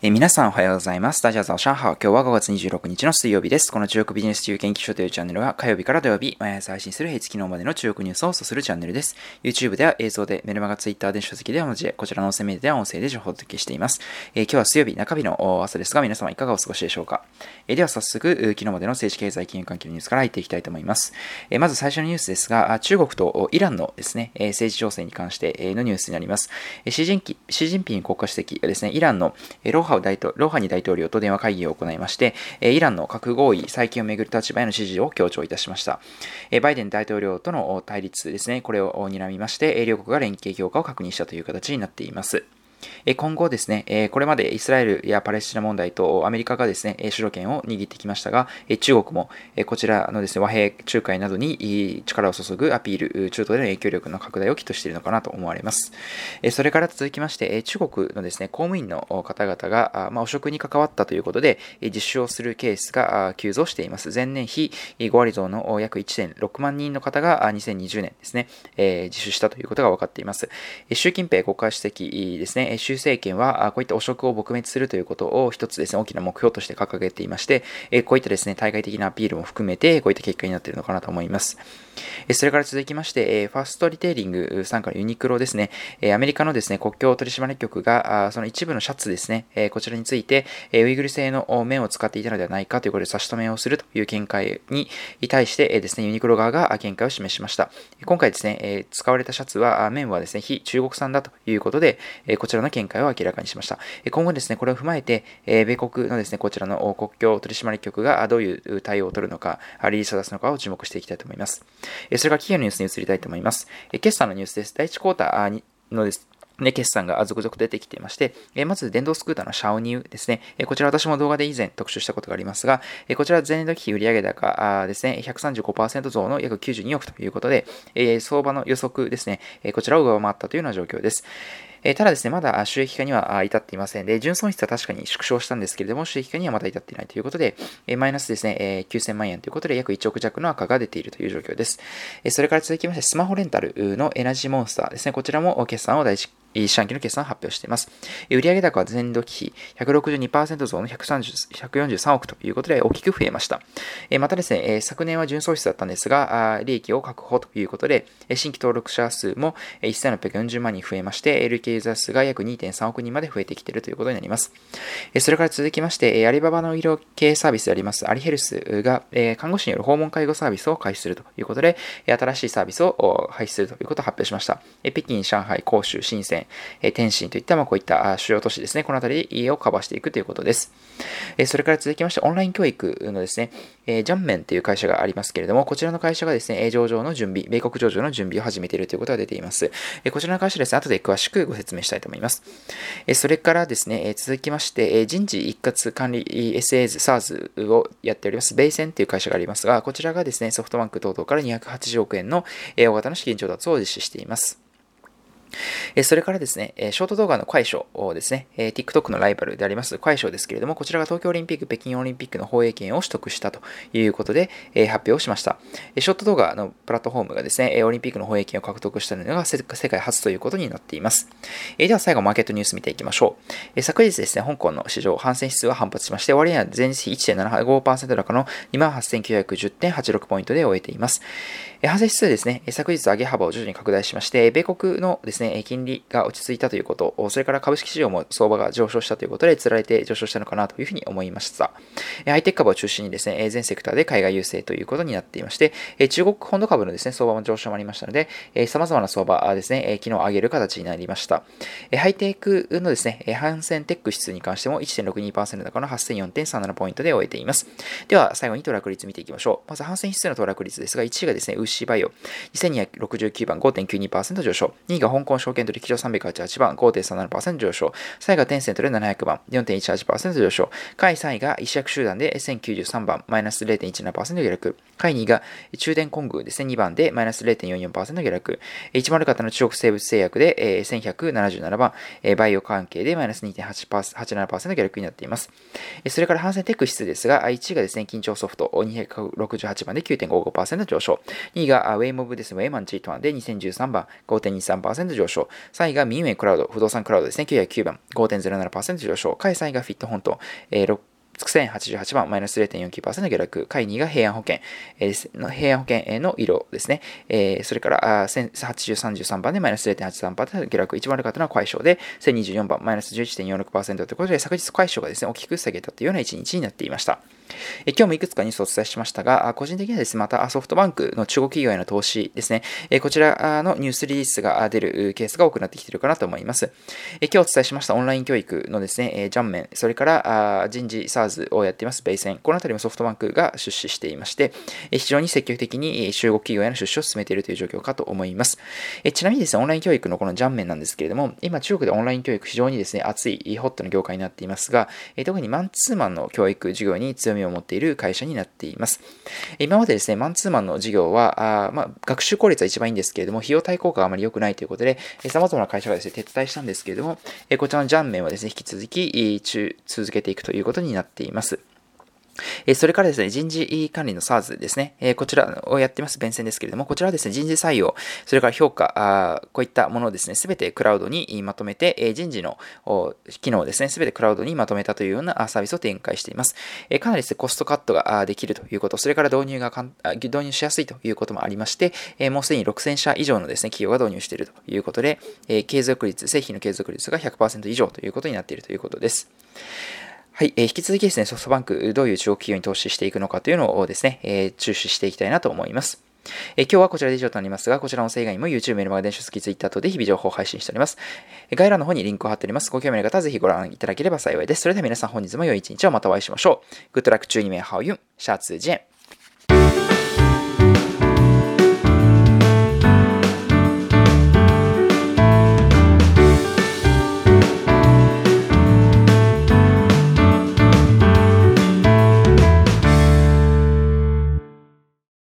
え皆さんおはようございます。ダジャーザオシャンハー今日は5月26日の水曜日です。この中国ビジネス中研究所というチャンネルは火曜日から土曜日、毎朝配信する平日昨日までの中国ニュースをするチャンネルです。YouTube では映像で、メルマガ Twitter で書籍では文字で、こちらの音声メディアでは音声で情報をお届けしています。えー、今日は水曜日中日の朝ですが、皆様いかがお過ごしでしょうか。えー、では早速、昨日までの政治経済金融関係のニュースから入っていきたいと思います。えー、まず最初のニュースですが、中国とイランのですね、政治情勢に関してのニュースになります。シジンピン国家主席がですね、イランのロハウ大統ロハニ大統領と電話会議を行いまして、イランの核合意再建をめぐる立場への支持を強調いたしました。バイデン大統領との対立ですね、これを睨みまして、両国が連携強化を確認したという形になっています。今後ですね、これまでイスラエルやパレスチナ問題とアメリカがですね、主導権を握ってきましたが、中国もこちらのですね、和平仲介などに力を注ぐアピール、中東での影響力の拡大を期としているのかなと思われます。それから続きまして、中国のですね、公務員の方々が、まあ、汚職に関わったということで、実施をするケースが急増しています。前年比5割増の約1.6万人の方が2020年ですね、自首したということが分かっています。習近平国家主席ですね、習政権はこういった汚職を撲滅するということを一つですね、大きな目標として掲げていまして、こういったですね、対外的なアピールも含めて、こういった結果になっているのかなと思います。それから続きまして、ファーストリテイリング参加のユニクロですね、アメリカのですね、国境取締局が、その一部のシャツですね、こちらについて、ウイグル製の面を使っていたのではないかということで差し止めをするという見解に対してですね、ユニクロ側が見解を示しました。今回ですね、使われたシャツは、面はですね、非中国産だということで、こちらの見解を明らかにしました。今後ですね、これを踏まえて、米国のですね、こちらの国境取締局がどういう対応を取るのか、リリースを出すのかを注目していきたいと思います。それから企業のニュースに移りたいと思います。決算のニュースです。第1クォーターのですね、決算が続々出てきていまして、えまず電動スクーターのシャオニューですね、えこちら私も動画で以前特集したことがありますが、えこちら前年度期売上高ですね、135%増の約92億ということで、え相場の予測ですね、えこちらを上回ったというような状況です。えただですね、まだ収益化には至っていませんで、純損失は確かに縮小したんですけれども、収益化にはまだ至っていないということで、えマイナスですね、え9000万円ということで、約1億弱の赤が出ているという状況です。えそれから続きまして、スマホレンタルのエナジーモンスターですね、こちらも決算を第一四半期の決算を発表しています。売上高は前年度期比162%増の143億ということで大きく増えました。またですね、昨年は純損失だったんですが、利益を確保ということで、新規登録者数も1640万人増えまして、LK ユーザー数が約2.3億人まで増えてきているということになります。それから続きまして、アリババの医療系サービスであります、アリヘルスが看護師による訪問介護サービスを開始するということで、新しいサービスを廃止するということを発表しました。北京、上海、広州、深セン、え天津といった、ま、こういった主要都市ですね、この辺りをカバーしていくということです。えそれから続きまして、オンライン教育のですね、えジャンメンという会社がありますけれども、こちらの会社がですね、上場の準備、米国上場の準備を始めているということが出ています。えこちらの会社ですね、後で詳しくご説明したいと思います。えそれからですね、え続きまして、え人事一括管理 SAs、SARS をやっております、ベイセンという会社がありますが、こちらがですね、ソフトバンク等々から280億円の大型の資金調達を実施しています。それからですね、ショート動画の快書ですね、TikTok のライバルであります快書ですけれども、こちらが東京オリンピック、北京オリンピックの放映権を取得したということで発表しました。ショート動画のプラットフォームがですね、オリンピックの放映権を獲得したのが世界初ということになっています。では最後、マーケットニュース見ていきましょう。昨日ですね、香港の市場、反戦指数は反発しまして、終値は前日比1.75%高の28,910.86ポイントで終えています。反戦指数ですね、昨日上げ幅を徐々に拡大しまして、米国のですね、金利が落ち着いたということ、それから株式市場も相場が上昇したということで、つられて上昇したのかなというふうに思いました。ハイテク株を中心にですね、全セクターで海外優勢ということになっていまして、中国本土株のですね、相場も上昇もありましたので、様々な相場ですね、昨日上げる形になりました。ハイテクのですね、反戦テック指数に関しても1.62%高の8004.37ポイントで終えています。では、最後に騰落率見ていきましょう。まず、反戦指数の騰落率ですが、1位がですね、牛バイオ、2269番5.92%上昇、2位が香港証券取引所388番5.37%上昇、3位がテンセントで700番4.18%上昇、下位3位が一役集団で1093番マイナス0.17%下落、下位2位が中電工具ですね、2番でマイナス0.44%下落。10型の中国生物製薬で、1177番、バイオ関係でマイナス2.87%下落になっています。それから反戦テック指数ですが、1位がですね、緊張ソフト268番で9.55%上昇。2位がウェイモブですね、ウェイマンチートワンで2013番5.23%上昇。3位がミンウェイクラウド、不動産クラウドですね、909番5.07%上昇。下位3位がフィット本島、えー、1088番、マイナス0.49%下落。下位2が平安保険、えー、の平安保険の色ですね。えー、それから108033番でマイナス0.83%下落。一番悪かったのは快勝で、1024番、マイナス11.46%ということで、昨日快勝がですね、大きく下げたというような一日になっていました。え今日もいくつかニュースをお伝えしましたが、個人的にはですね、またソフトバンクの中国企業への投資ですね、えこちらのニュースリリースが出るケースが多くなってきているかなと思います。え今日お伝えしましたオンライン教育のですね、えジャンメン、それから人事 SARS をやっていますベイセン、このあたりもソフトバンクが出資していまして、え非常に積極的に中国企業への出資を進めているという状況かと思います。えちなみにですね、オンライン教育のこのジャンメンなんですけれども、今中国でオンライン教育非常にですね、熱いホットな業界になっていますが、え特にマンツーマンの教育事業に強みを持っている会社になっています。今までですね、マンツーマンの事業は、あまあ、学習効率は一番いいんですけれども、費用対効果があまり良くないということで、様々な会社がですね、撤退したんですけれども、こちらのジャンメンはですね、引き続き、続けていくということになっています。えそれからですね、人事管理の SARS ですね、えこちらをやってます、弁線ですけれども、こちらはですね、人事採用、それから評価、あこういったものをですね、すべてクラウドにまとめて、え人事の機能をですね、すべてクラウドにまとめたというようなサービスを展開しています。えかなりですね、コストカットができるということ、それから導入が導入しやすいということもありまして、えもうすでに6000社以上のですね、企業が導入しているということで、え継続率、製品の継続率が100%以上ということになっているということです。はい、えー、引き続きですね、ソフトバンク、どういう中国企業に投資していくのかというのをですね、えー、注視していきたいなと思います。えー、今日はこちらで以上となりますが、こちらの音声以外にも YouTube、メルマガ、電子書籍、Twitter 等で日々情報を配信しております。概要欄の方にリンクを貼っております。ご興味のある方はぜひご覧いただければ幸いです。それでは皆さん本日も良い一日をまたお会いしましょう。Good luck 12名ハオユン、シャツジェン。